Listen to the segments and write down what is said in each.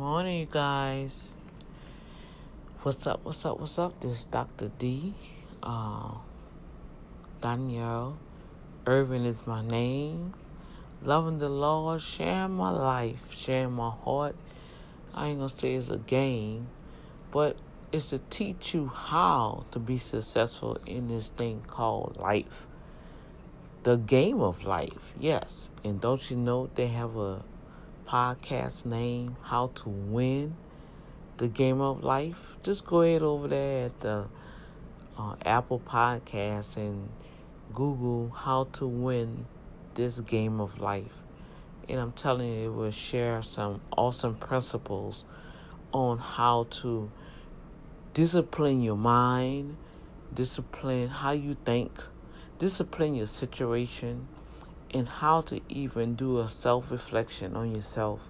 morning, you guys. What's up? What's up? What's up? This is Dr. D. Uh, Danielle. Irvin is my name. Loving the Lord, sharing my life, sharing my heart. I ain't gonna say it's a game, but it's to teach you how to be successful in this thing called life. The game of life, yes. And don't you know they have a podcast name, How to Win the Game of Life, just go ahead over there at the uh, Apple Podcasts and Google How to Win This Game of Life. And I'm telling you, it will share some awesome principles on how to discipline your mind, discipline how you think, discipline your situation and how to even do a self reflection on yourself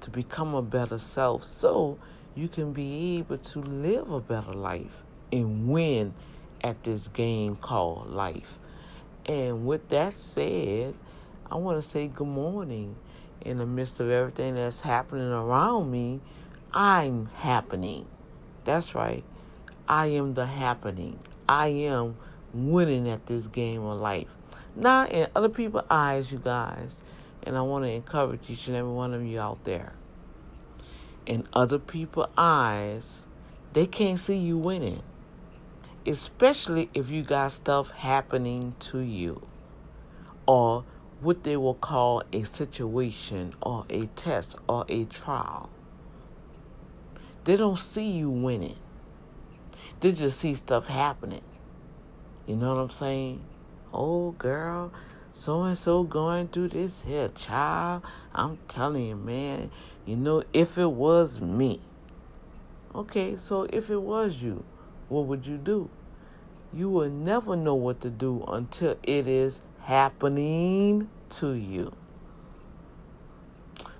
to become a better self so you can be able to live a better life and win at this game called life. And with that said, I want to say good morning. In the midst of everything that's happening around me, I'm happening. That's right. I am the happening. I am winning at this game of life not in other people's eyes, you guys. And I want to encourage each and every one of you out there. In other people's eyes, they can't see you winning. Especially if you got stuff happening to you. Or what they will call a situation or a test or a trial. They don't see you winning. They just see stuff happening. You know what I'm saying? Oh girl, so and so going through this here, child. I'm telling you, man, you know, if it was me. Okay, so if it was you, what would you do? You will never know what to do until it is happening to you.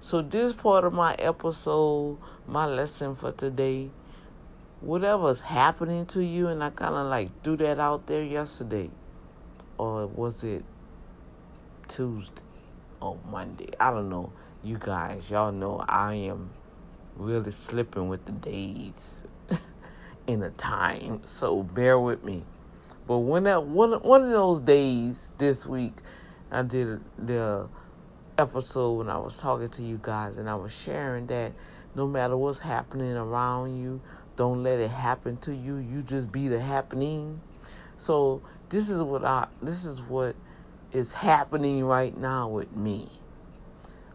So, this part of my episode, my lesson for today, whatever's happening to you, and I kind of like threw that out there yesterday or was it Tuesday or Monday? I don't know. You guys, y'all know I am really slipping with the days and the time, so bear with me. But when that one one of those days this week, I did the episode when I was talking to you guys and I was sharing that no matter what's happening around you, don't let it happen to you. You just be the happening. So this is what I this is what is happening right now with me.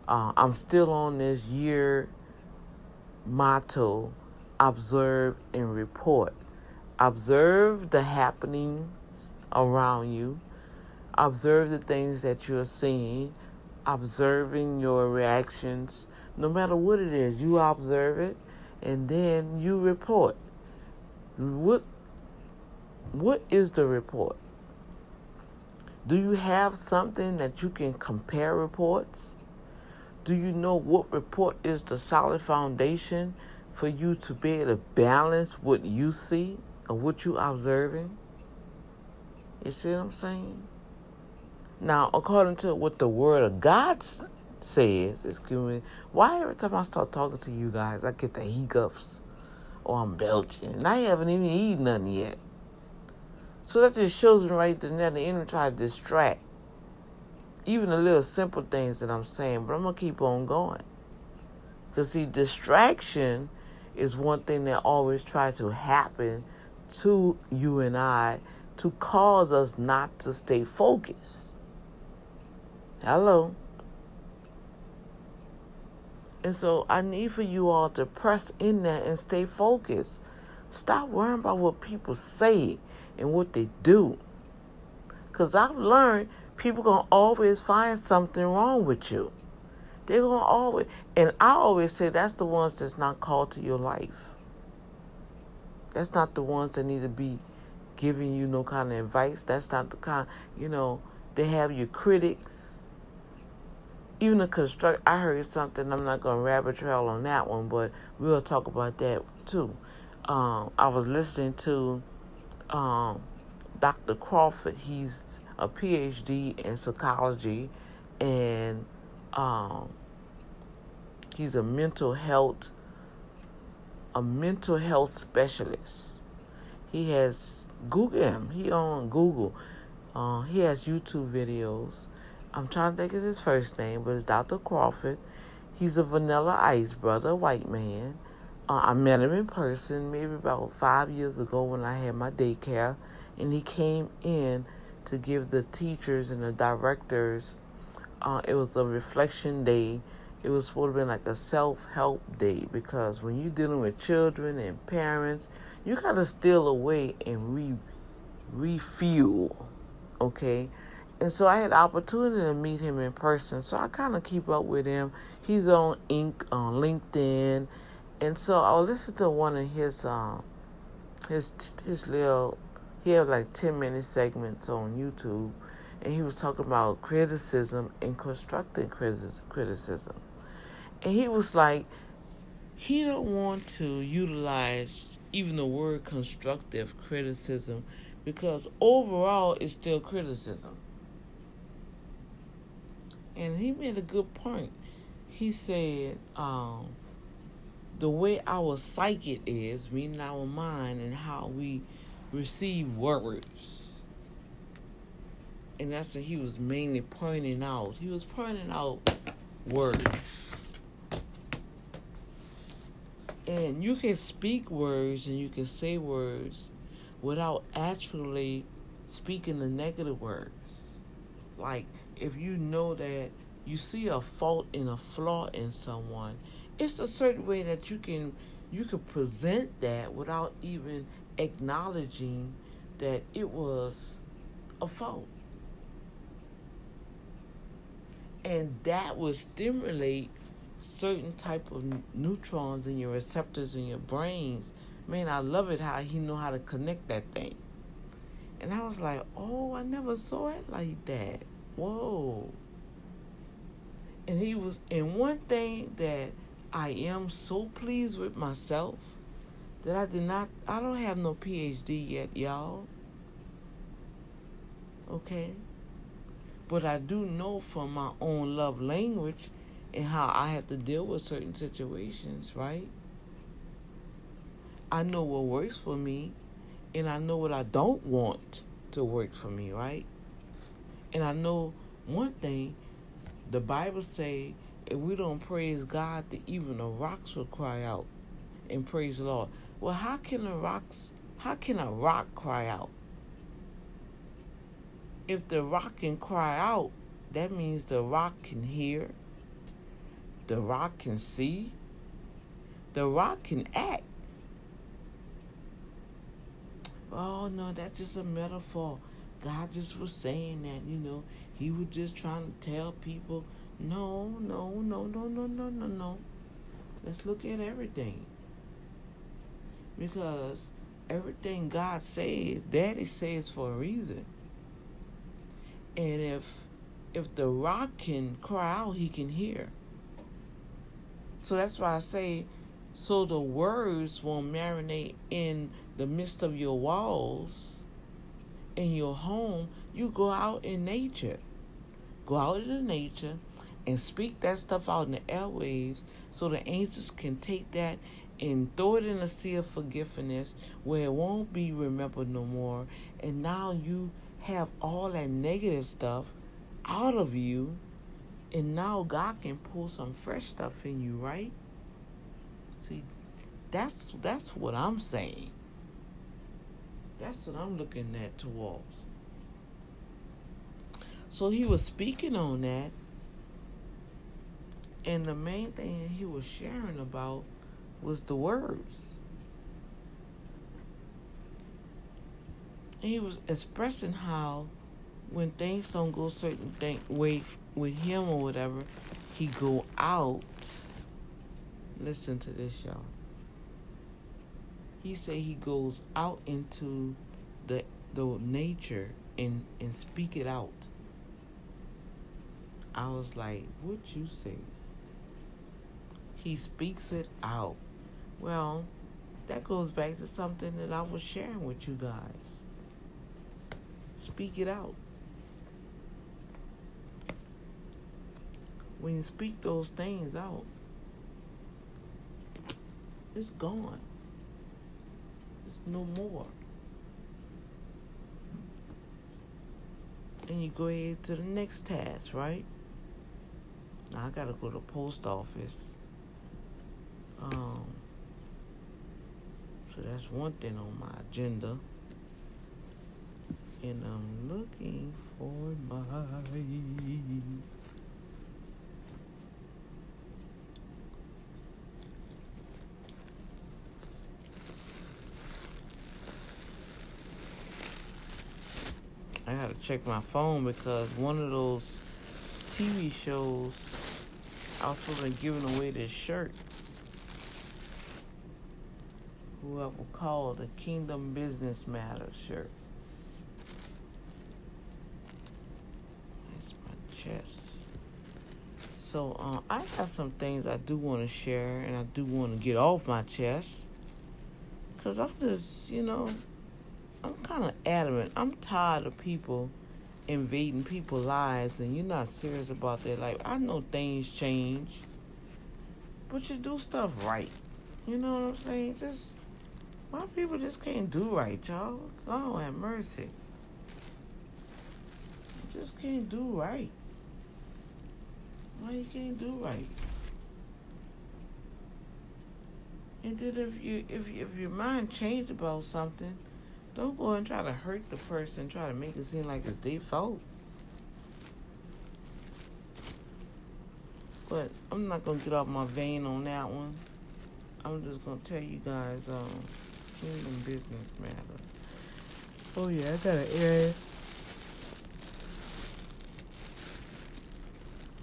Uh, I'm still on this year motto: observe and report. Observe the happenings around you. Observe the things that you're seeing. Observing your reactions, no matter what it is, you observe it, and then you report. What what is the report? Do you have something that you can compare reports? Do you know what report is the solid foundation for you to be able to balance what you see or what you're observing? You see what I'm saying? Now, according to what the Word of God says, excuse me, why every time I start talking to you guys, I get the hiccups or I'm belching and I haven't even eaten nothing yet. So that just shows me right there that the enemy try to distract. Even the little simple things that I'm saying, but I'm gonna keep on going. Cause see, distraction is one thing that always tries to happen to you and I to cause us not to stay focused. Hello. And so I need for you all to press in there and stay focused. Stop worrying about what people say and what they do. Because I've learned people going to always find something wrong with you. They're going to always, and I always say that's the ones that's not called to your life. That's not the ones that need to be giving you no kind of advice. That's not the kind, you know, they have your critics. Even the construct, I heard something, I'm not going to rabbit trail on that one, but we'll talk about that too. Um, I was listening to um, Dr. Crawford. He's a PhD in psychology and um, he's a mental health a mental health specialist. He has Google him. He on Google. Uh, he has YouTube videos. I'm trying to think of his first name, but it's Dr. Crawford. He's a vanilla ice brother, white man. Uh, I met him in person maybe about five years ago when I had my daycare, and he came in to give the teachers and the directors. Uh, it was a reflection day. It was supposed to be like a self help day because when you're dealing with children and parents, you gotta steal away and re refuel. Okay, and so I had the opportunity to meet him in person. So I kind of keep up with him. He's on Inc. on LinkedIn, and so I listened to one of his um his his little he had like ten minute segments on YouTube, and he was talking about criticism and constructive criticism, and he was like he don't want to utilize even the word constructive criticism because overall it's still criticism and he made a good point. He said, um, the way our psyche is, meaning our mind, and how we receive words. And that's what he was mainly pointing out. He was pointing out words. And you can speak words and you can say words without actually speaking the negative words. Like if you know that you see a fault and a flaw in someone, it's a certain way that you can you can present that without even acknowledging that it was a fault. And that will stimulate certain type of neutrons in your receptors in your brains. Man, I love it how he know how to connect that thing. And I was like, oh, I never saw it like that. Whoa. And he was, and one thing that I am so pleased with myself that I did not, I don't have no PhD yet, y'all. Okay? But I do know from my own love language and how I have to deal with certain situations, right? I know what works for me and I know what I don't want to work for me, right? And I know one thing, the Bible say if we don't praise God, that even the rocks will cry out and praise the Lord. Well, how can the rocks how can a rock cry out? If the rock can cry out, that means the rock can hear, the rock can see, the rock can act. Oh no, that's just a metaphor. God just was saying that, you know, he was just trying to tell people, no, no, no, no, no, no, no, no. Let's look at everything. Because everything God says, Daddy says for a reason. And if if the rock can cry out, he can hear. So that's why I say, so the words won't marinate in the midst of your walls in your home, you go out in nature. Go out in nature and speak that stuff out in the airwaves so the angels can take that and throw it in a sea of forgiveness where it won't be remembered no more. And now you have all that negative stuff out of you. And now God can pull some fresh stuff in you, right? See, that's that's what I'm saying. That's what I'm looking at towards. So he was speaking on that. And the main thing he was sharing about was the words. He was expressing how when things don't go certain thing way with him or whatever, he go out. Listen to this, y'all he said he goes out into the the nature and and speak it out. I was like, what you say? He speaks it out. Well, that goes back to something that I was sharing with you guys. Speak it out. When you speak those things out, It's gone. It's no more. And you go ahead to the next task, right? Now I gotta go to the post office. Um, so that's one thing on my agenda. And I'm looking for my I gotta check my phone because one of those TV shows I was supposed to be giving away this shirt. Whoever called the Kingdom Business Matters shirt. That's my chest. So uh, I got some things I do want to share and I do want to get off my chest. Cause I'm just, you know, I'm kind of adamant. I'm tired of people invading people's lives and you're not serious about their life. I know things change, but you do stuff right. You know what I'm saying? Just why people just can't do right, y'all. Lord have mercy. Just can't do right. Why you can't do right? And then if you if if your mind changed about something don't go and try to hurt the person, try to make it seem like it's their fault. But I'm not gonna get off my vein on that one. I'm just gonna tell you guys, um, kingdom business matter. Oh yeah, I got an area.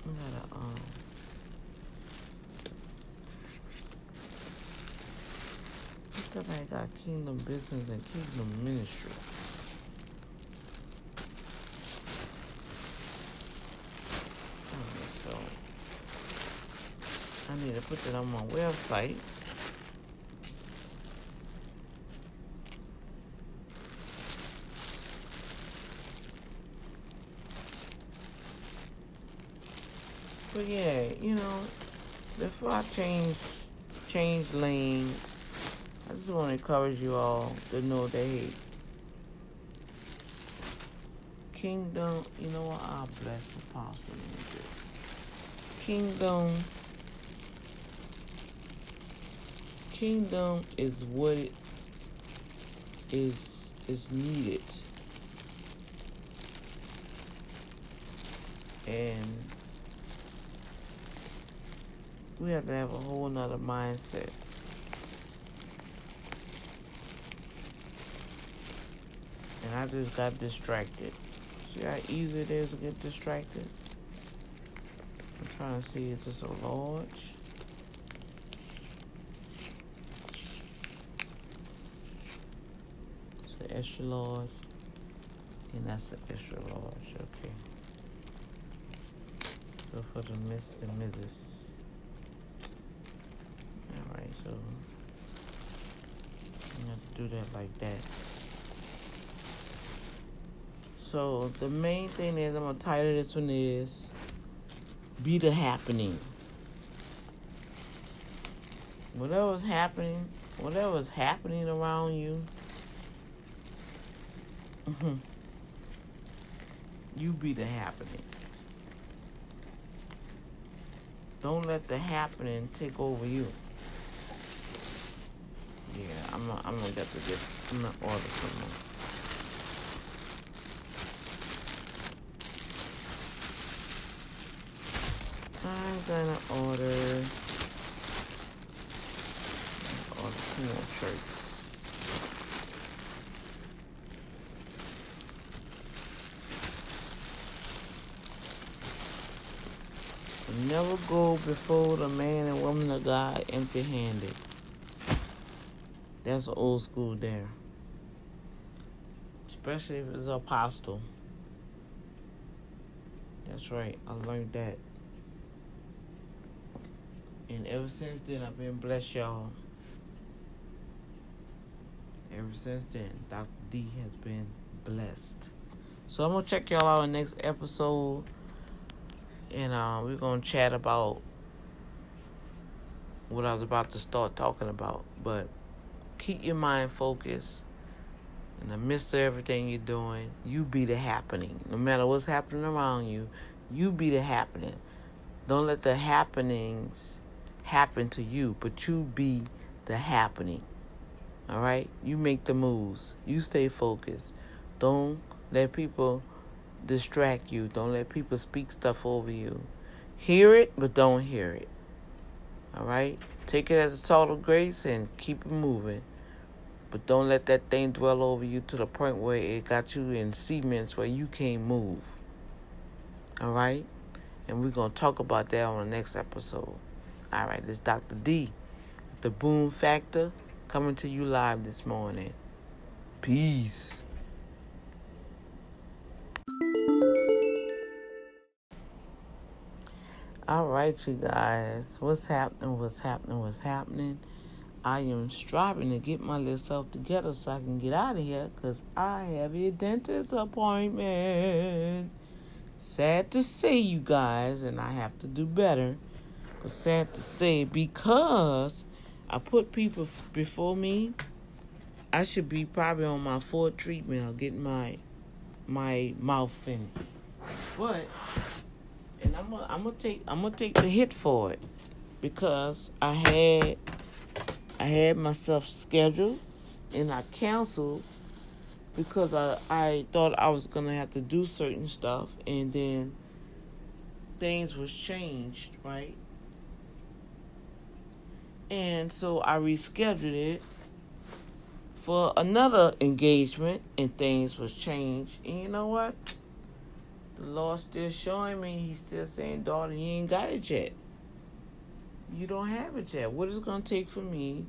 I gotta um that I got kingdom business and kingdom ministry. so I need to put that on my website. Yeah, you know, before I change change lanes I just want to encourage you all to know that hey, kingdom, you know what? I'll bless Apostle. Kingdom, kingdom is what it is is needed, and we have to have a whole nother mindset. and I just got distracted. See how easy it is to get distracted? I'm trying to see if it's a large. It's an extra large. And that's an extra large, okay. So for the Miss and Mrs. Alright, so that like that. So the main thing is I'm gonna title this one is Be the Happening. Whatever's happening, whatever's happening around you, you be the happening. Don't let the happening take over you. Yeah, I'm gonna, I'm gonna get to get, I'm gonna order some more. I'm gonna order order two more shirts. Never go before the man and woman of God empty handed. That's old school there. Especially if it's apostle. That's right, I learned that. And ever since then, I've been blessed, y'all. Ever since then, Dr. D has been blessed. So I'm gonna check y'all out in the next episode, and uh, we're gonna chat about what I was about to start talking about. But keep your mind focused. In the midst of everything you're doing, you be the happening. No matter what's happening around you, you be the happening. Don't let the happenings happen to you, but you be the happening. All right? You make the moves. You stay focused. Don't let people distract you. Don't let people speak stuff over you. Hear it, but don't hear it. All right? Take it as a salt of grace and keep it moving. But don't let that thing dwell over you to the point where it got you in cements where you can't move. All right? And we're going to talk about that on the next episode. All right, this Dr. D, the Boom Factor, coming to you live this morning. Peace. All right, you guys. What's happening? What's happening? What's happening? I am striving to get my little self together so I can get out of here because I have a dentist appointment. Sad to say, you guys, and I have to do better. But sad to say, because I put people before me, I should be probably on my fourth treatment or getting my my mouth finished. But and I'm gonna I'm gonna take I'm gonna take the hit for it. Because I had I had myself scheduled and I canceled because I I thought I was gonna have to do certain stuff and then things was changed right? And so I rescheduled it for another engagement and things was changed. And you know what the Lord still showing me, He's still saying, daughter, you ain't got it yet. You don't have it yet. What is it going to take for me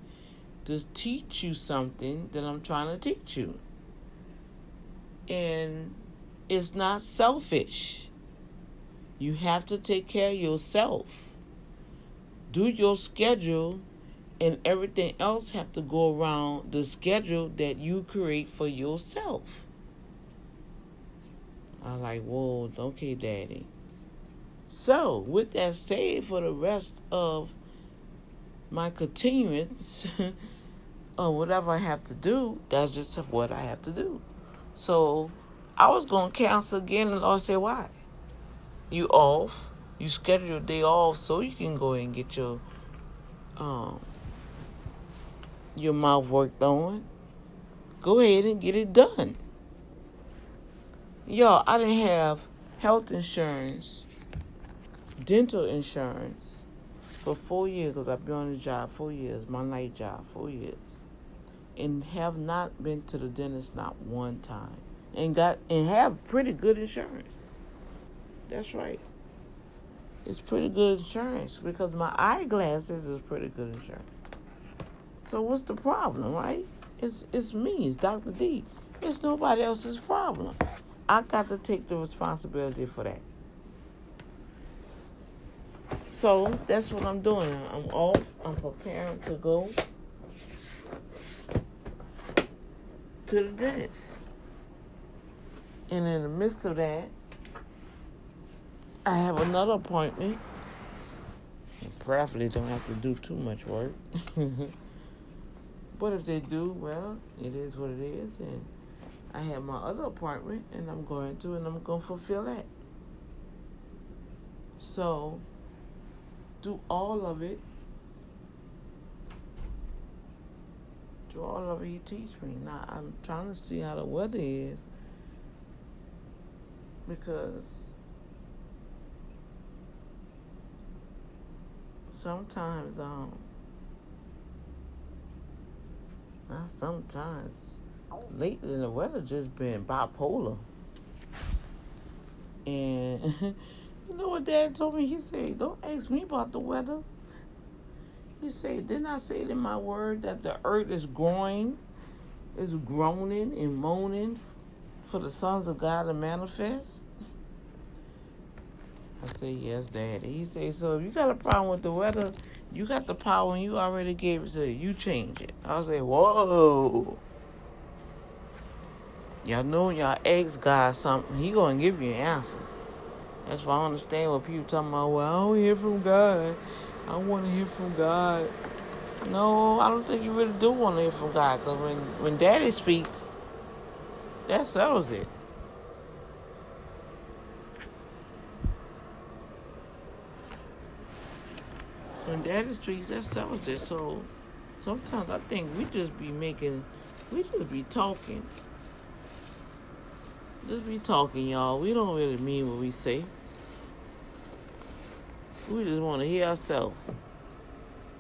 to teach you something that I'm trying to teach you? And it's not selfish. You have to take care of yourself. Do your schedule and everything else have to go around the schedule that you create for yourself. I like, whoa, okay, daddy. So, with that said, for the rest of my continuance or whatever I have to do, that's just what I have to do. So, I was going to cancel again, and Lord said, why? You off. You schedule your day off so you can go and get your um your mouth worked on. Go ahead and get it done. Yo, I didn't have health insurance, dental insurance for four years because I've been on this job four years, my night job four years, and have not been to the dentist not one time, and got and have pretty good insurance. That's right. It's pretty good insurance because my eyeglasses is pretty good insurance. So what's the problem, right? It's it's me, it's Dr. D. It's nobody else's problem. I got to take the responsibility for that. So that's what I'm doing. I'm off. I'm preparing to go to the dentist. And in the midst of that, I have another appointment. Prayerfully don't have to do too much work. but if they do, well, it is what it is. And I have my other apartment and I'm going to and I'm going to fulfill that. So do all of it. Do all of it teach me. Now I'm trying to see how the weather is because sometimes um not sometimes lately the weather just been bipolar. And you know what dad told me? He said, Don't ask me about the weather. He said, Didn't I say it in my word that the earth is growing, is groaning and moaning for the sons of God to manifest? I said, Yes, Daddy. He said, So if you got a problem with the weather, you got the power and you already gave it to you. You change it. I said, Whoa. Y'all know y'all ask God something, He gonna give you an answer. That's why I understand what people talking about. Well, I don't hear from God. I want to hear from God. No, I don't think you really do want to hear from God because when, when Daddy speaks, that settles it. When Daddy speaks, that settles it. So sometimes I think we just be making, we just be talking. Just be talking, y'all. We don't really mean what we say. We just want to hear ourselves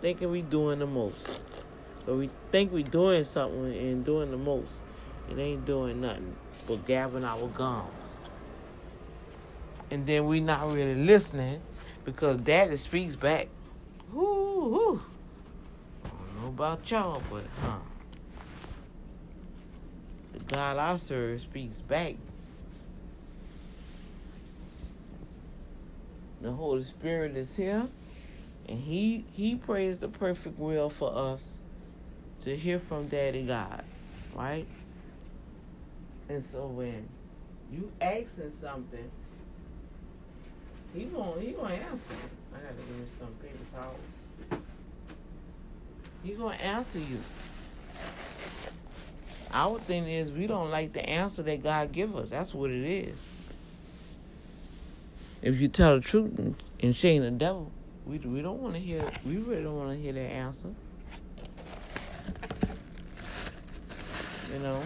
thinking we doing the most. But we think we doing something and doing the most. It ain't doing nothing but gabbing our gums. And then we not really listening because daddy speaks back. Whoo, whoo. I don't know about y'all, but huh. The God I serve speaks back. The Holy Spirit is here. And he he prays the perfect will for us to hear from Daddy God, right? And so when you asking something, he gonna he gonna answer. I gotta give me some paper towels. He gonna answer you. Our thing is we don't like the answer that God give us. That's what it is. If you tell the truth and, and shame the devil, we we don't want to hear. We really don't want to hear that answer. You know.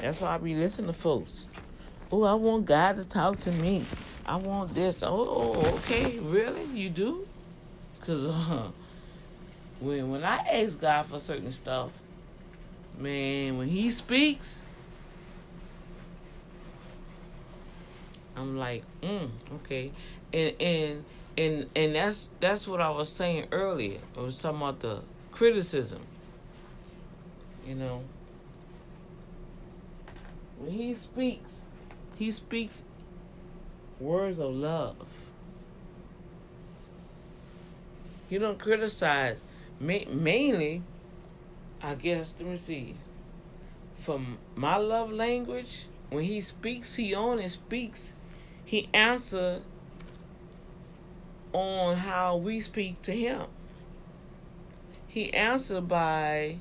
That's why I be listening to folks. Oh, I want God to talk to me. I want this. Oh, okay, really? You do? Cause uh, when when I ask God for certain stuff, man, when He speaks, I'm like, mm, okay and and and and that's that's what I was saying earlier. I was talking about the criticism. You know, when he speaks, he speaks words of love. He don't criticize. Ma- mainly, I guess. Let me see. From my love language, when he speaks, he only speaks. He answers on how we speak to him. He answered by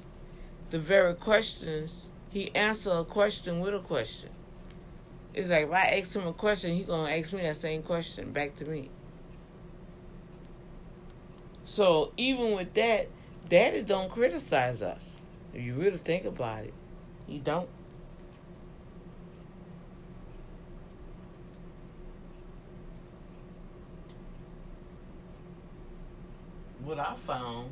the very questions. He answered a question with a question. It's like if I ask him a question, he gonna ask me that same question back to me. So even with that, Daddy don't criticize us. If you really think about it, he don't. What I found,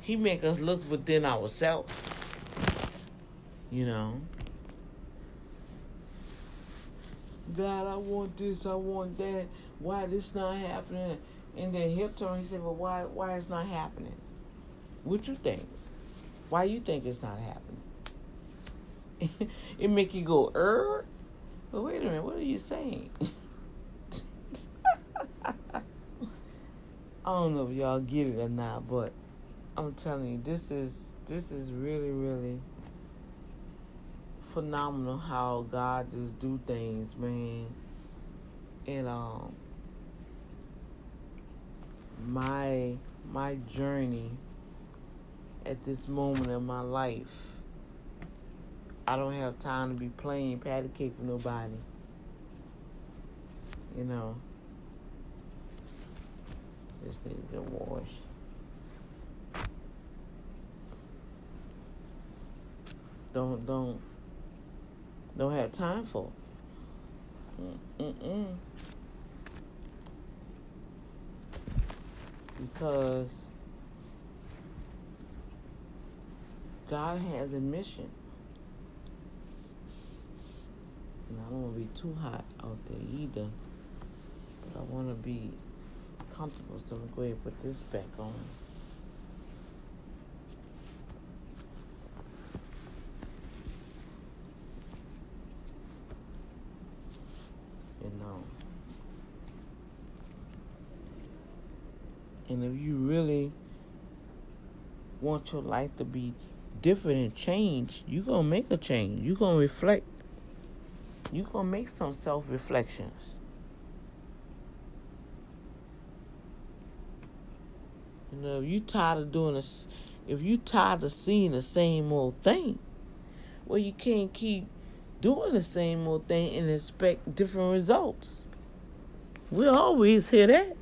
he make us look within ourselves. You know. God, I want this, I want that. Why this not happening? And then he'll turn. He said, "Well, why? Why it's not happening? What you think? Why you think it's not happening? it make you go, er. But wait a minute, what are you saying? I don't know if y'all get it or not, but I'm telling you, this is this is really, really phenomenal how God just do things, man. And um my my journey at this moment in my life. I don't have time to be playing patty cake with nobody. You know. This needs to get. Don't don't don't have time for. Mm-mm. Because God has a mission. And I don't want to be too hot out there either. But I want to be comfortable, so I'm going to and put this back on. You um, know. And if you really want your life to be different and change, you're going to make a change. You're going to reflect. You're going to make some self reflections. You know, if you tired of doing this, if you tired of seeing the same old thing, well, you can't keep doing the same old thing and expect different results. We always hear that.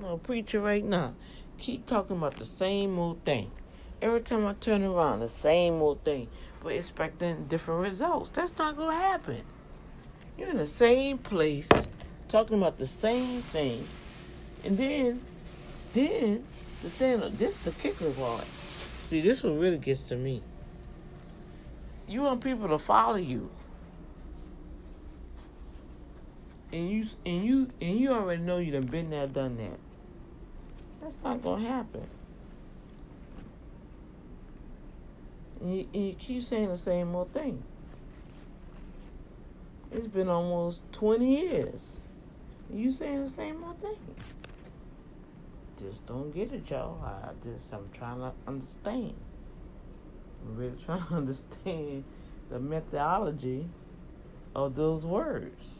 Know, preacher right now, keep talking about the same old thing. Every time I turn around, the same old thing, but expecting different results. That's not gonna happen. You're in the same place, talking about the same thing, and then, then the thing, this is the kicker part. See, this one really gets to me. You want people to follow you. And you and you and you already know you done been there, done that. That's not gonna happen. And you, and you keep saying the same old thing. It's been almost twenty years. You saying the same old thing just don't get it, y'all. I just I'm trying to understand. I'm really trying to understand the methodology of those words.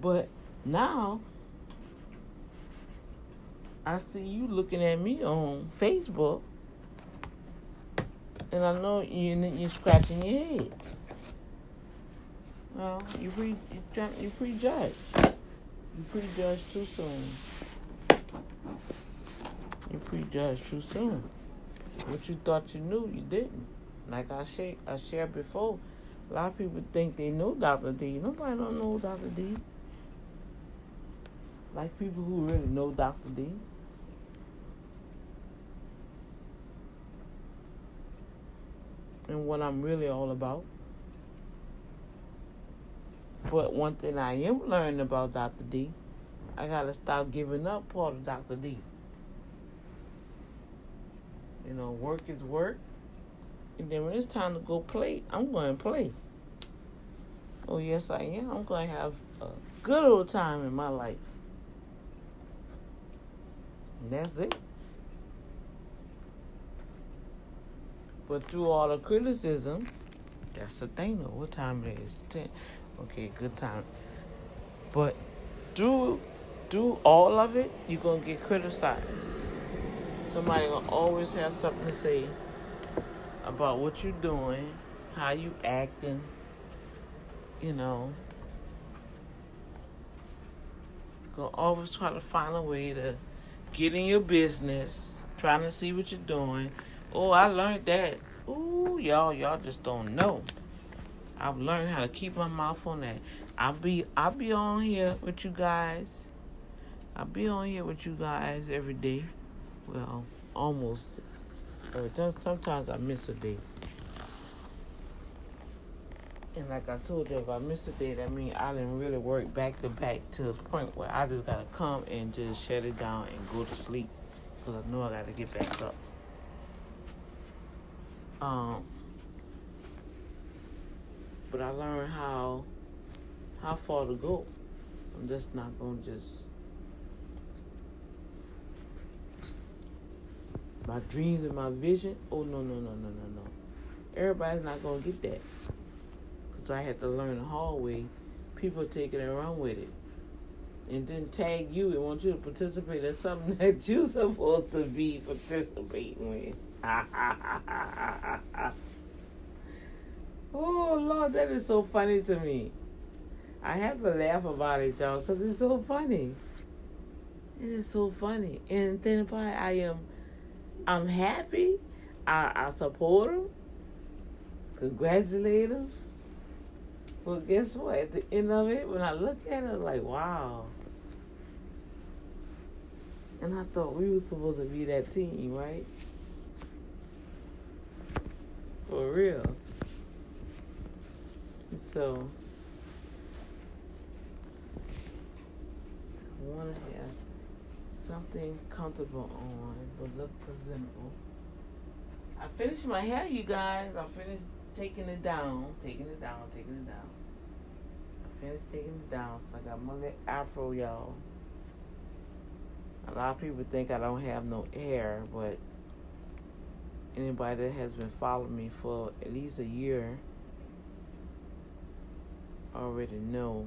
But now I see you looking at me on Facebook, and I know you you're scratching your head. Well, you pre you, you prejudge. You prejudged too soon. You prejudge too soon. What you thought you knew, you didn't. Like I shared, I shared before, a lot of people think they know Dr. D. Nobody don't know Dr. D. Like people who really know Dr. D. And what I'm really all about. But one thing I am learning about Dr. D, I gotta stop giving up part of Dr. D. You know, work is work. And then when it's time to go play, I'm going to play. Oh, yes, I am. I'm going to have a good old time in my life. And that's it. But through all the criticism, that's the thing though. What time it is? Ten. Okay, good time. But do do all of it, you're gonna get criticized. Somebody gonna always have something to say about what you're doing, how you acting, you know. Gonna always try to find a way to get in your business, trying to see what you're doing. Oh, I learned that. Ooh, y'all, y'all just don't know. I've learned how to keep my mouth on that. I'll be I'll be on here with you guys. I'll be on here with you guys every day. Well, almost. sometimes I miss a day. And like I told you, if I miss a day, that means I didn't really work back to back to the point where I just gotta come and just shut it down and go to sleep because I know I gotta get back up. Um, but I learned how how far to go. I'm just not gonna just my dreams and my vision. Oh no no no no no no. Everybody's not gonna get that. Cause I had to learn the hard way. People taking it run with it. And then tag you and want you to participate in something that you're supposed to be participating with. Oh Lord, that is so funny to me. I have to laugh about it, y'all, because it's so funny. It is so funny, and then about I am, I'm happy. I, I support them. Congratulate them. But guess what? At the end of it, when I look at it, I'm like, wow. And I thought we were supposed to be that team, right? For real. So I want to have something comfortable on but look presentable. I finished my hair, you guys. I finished taking it down, taking it down, taking it down. I finished taking it down, so I got my little afro, y'all. A lot of people think I don't have no hair, but anybody that has been following me for at least a year already know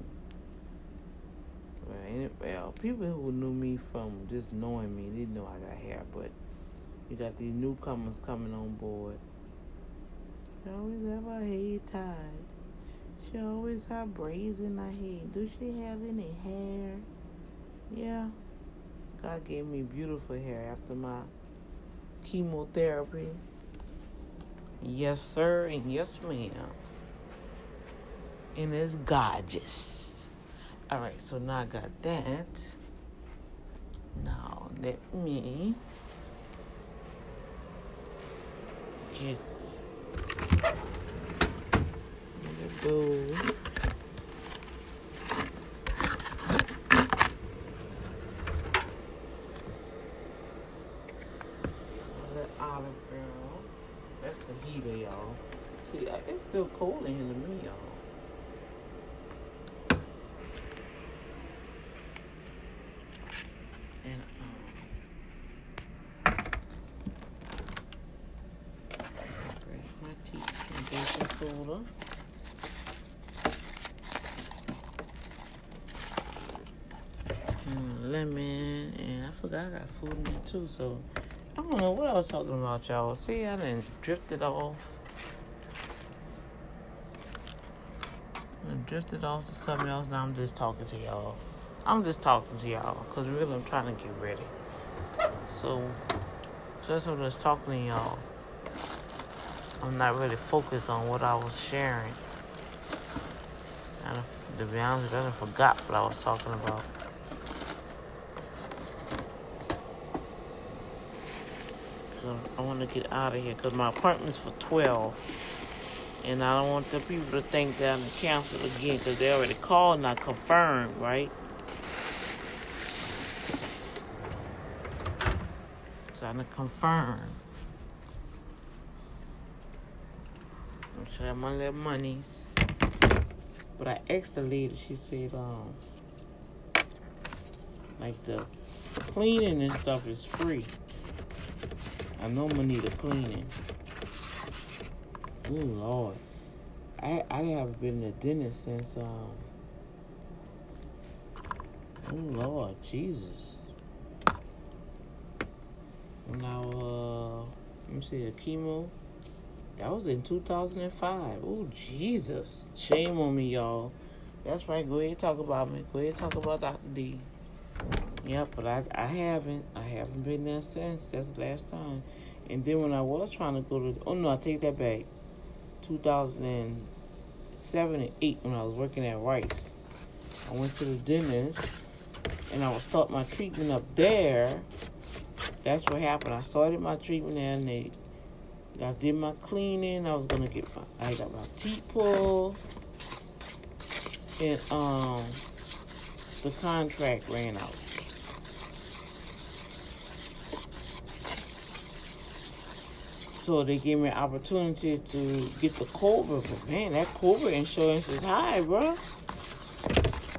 Well, people who knew me from just knowing me, they know I got hair, but you got these newcomers coming on board. She always have her hair tied. She always have braids in her head. Do she have any hair? Yeah. God gave me beautiful hair after my chemotherapy. Yes, sir, and yes, ma'am. And it's gorgeous. All right, so now I got that. Now let me get bowl. olive girl. That's the heater, y'all. See, uh, it's still cold in here to me, y'all. And um, brush my teeth soda. Mm, lemon, and I forgot I got food in there too, so I don't know what I was talking about, y'all. See, I didn't drifted off. I drifted off to something else. Now I'm just talking to y'all. I'm just talking to y'all because really I'm trying to get ready. So, just I'm just talking to y'all. I'm not really focused on what I was sharing. And to be honest, I forgot what I was talking about. I want to get out of here because my appointment's for 12. And I don't want the people to think that I'm canceled again because they already called and I confirmed, right? So I'm going I'm going to let monies. But I asked the lady, she said, um, like the cleaning and stuff is free. I normally need a cleaning. Oh Lord. I I haven't been to dentist since um Oh Lord, Jesus. I uh let me see a chemo. That was in 2005. Oh Jesus. Shame on me, y'all. That's right. Go ahead and talk about me. Go ahead and talk about Dr. D. Yep, but I I haven't. I haven't been there since. That's the last time. And then when I was trying to go to, oh no, I take that back. 2007 and 8 when I was working at Rice. I went to the dentist and I was start my treatment up there. That's what happened. I started my treatment there and they, I did my cleaning. I was gonna get my, I got my teeth pulled. And um, the contract ran out. So they gave me an opportunity to get the Cobra. But man, that Cobra insurance is high, bro.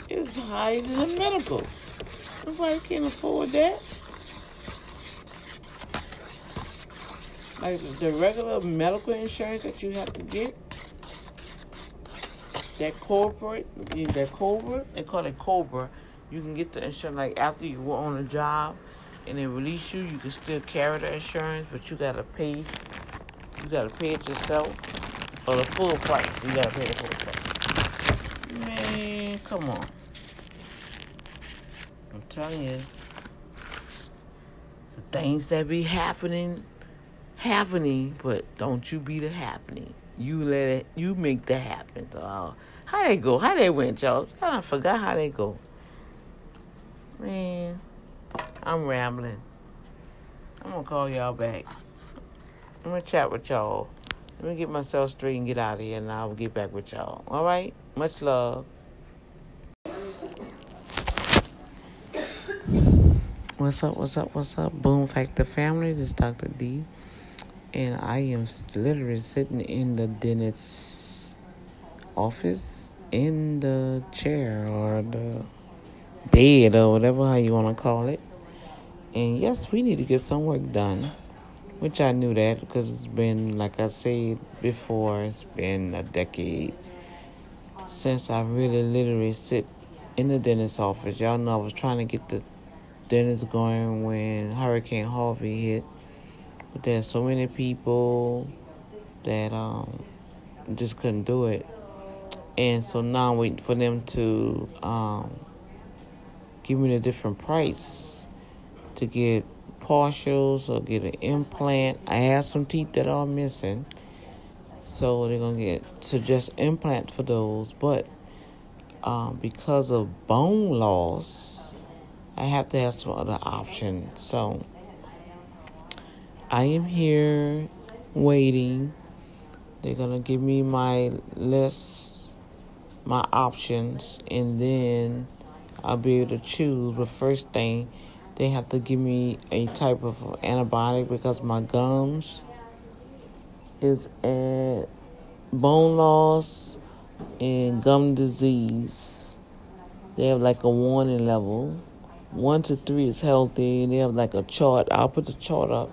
It's higher than the medical. Nobody can afford that. Like the regular medical insurance that you have to get, that corporate, that Cobra, they call it Cobra. You can get the insurance like after you were on a job and they release you, you can still carry the insurance, but you gotta pay you gotta pay it yourself or the full price. You gotta pay the full price. Man, come on. I'm telling you, the things that be happening, happening, but don't you be the happening. You let it, you make that happen. Uh, how they go? How they went, Charles? I forgot how they go. Man, I'm rambling. I'm gonna call y'all back. I'm gonna chat with y'all. Let me get myself straight and get out of here, and I'll get back with y'all. All right? Much love. What's up? What's up? What's up? Boom Factor family. This is Dr. D, and I am literally sitting in the dentist's office in the chair or the bed or whatever how you want to call it. And yes, we need to get some work done which I knew that because it's been, like I said before, it's been a decade since I really literally sit in the dentist office. Y'all know I was trying to get the dentist going when Hurricane Harvey hit. But there's so many people that um, just couldn't do it. And so now I'm waiting for them to um, give me a different price to get partials or get an implant. I have some teeth that are missing. So they're going to get to just implant for those. But um, because of bone loss, I have to have some other options. So I am here waiting. They're to give me my list, my options, and then I'll be able to choose. But first thing, they have to give me a type of antibiotic because my gums is at bone loss and gum disease. They have like a warning level. One to three is healthy, they have like a chart. I'll put the chart up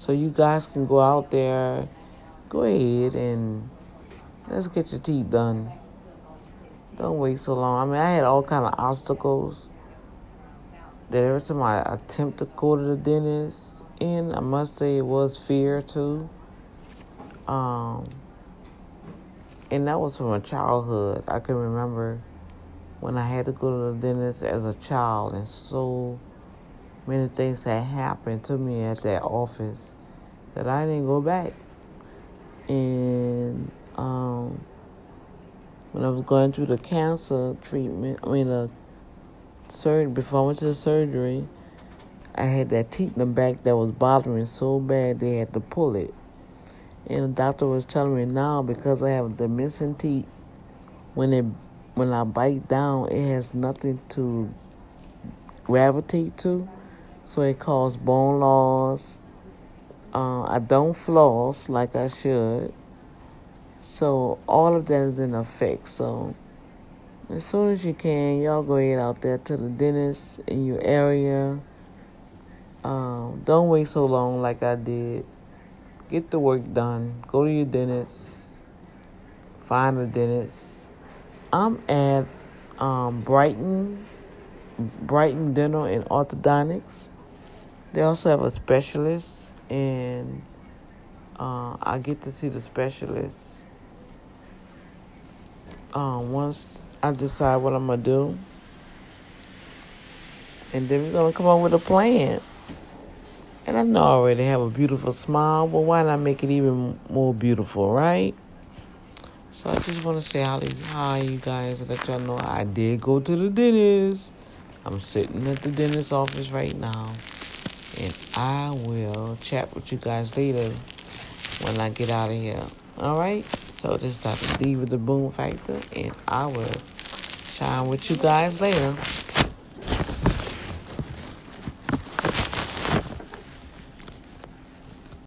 so you guys can go out there. Go ahead and let's get your teeth done. Don't wait so long. I mean, I had all kind of obstacles that every time I attempt to go to the dentist, and I must say it was fear too. Um, and that was from a childhood. I can remember when I had to go to the dentist as a child, and so many things had happened to me at that office that I didn't go back. And um, when I was going through the cancer treatment, I mean the surgery before I went to the surgery, I had that teeth in the back that was bothering so bad they had to pull it. And the doctor was telling me now because I have the missing teeth, when it when I bite down, it has nothing to gravitate to, so it caused bone loss. Uh, I don't floss like I should, so all of that is in effect. So as soon as you can, y'all go ahead out there to the dentist in your area. Um, don't wait so long like I did. Get the work done. Go to your dentist. Find a dentist. I'm at um, Brighton, Brighton Dental and Orthodontics. They also have a specialist, and uh, I get to see the specialist um, once I decide what I'm gonna do, and then we're gonna come up with a plan. And I know I already have a beautiful smile, but why not make it even more beautiful, right? So I just want to say hi, hi, you guys, and let y'all know I did go to the dentist. I'm sitting at the dentist office right now, and I will chat with you guys later when I get out of here. All right. So this is Dr. D with the Boom Factor, and I will chime with you guys later.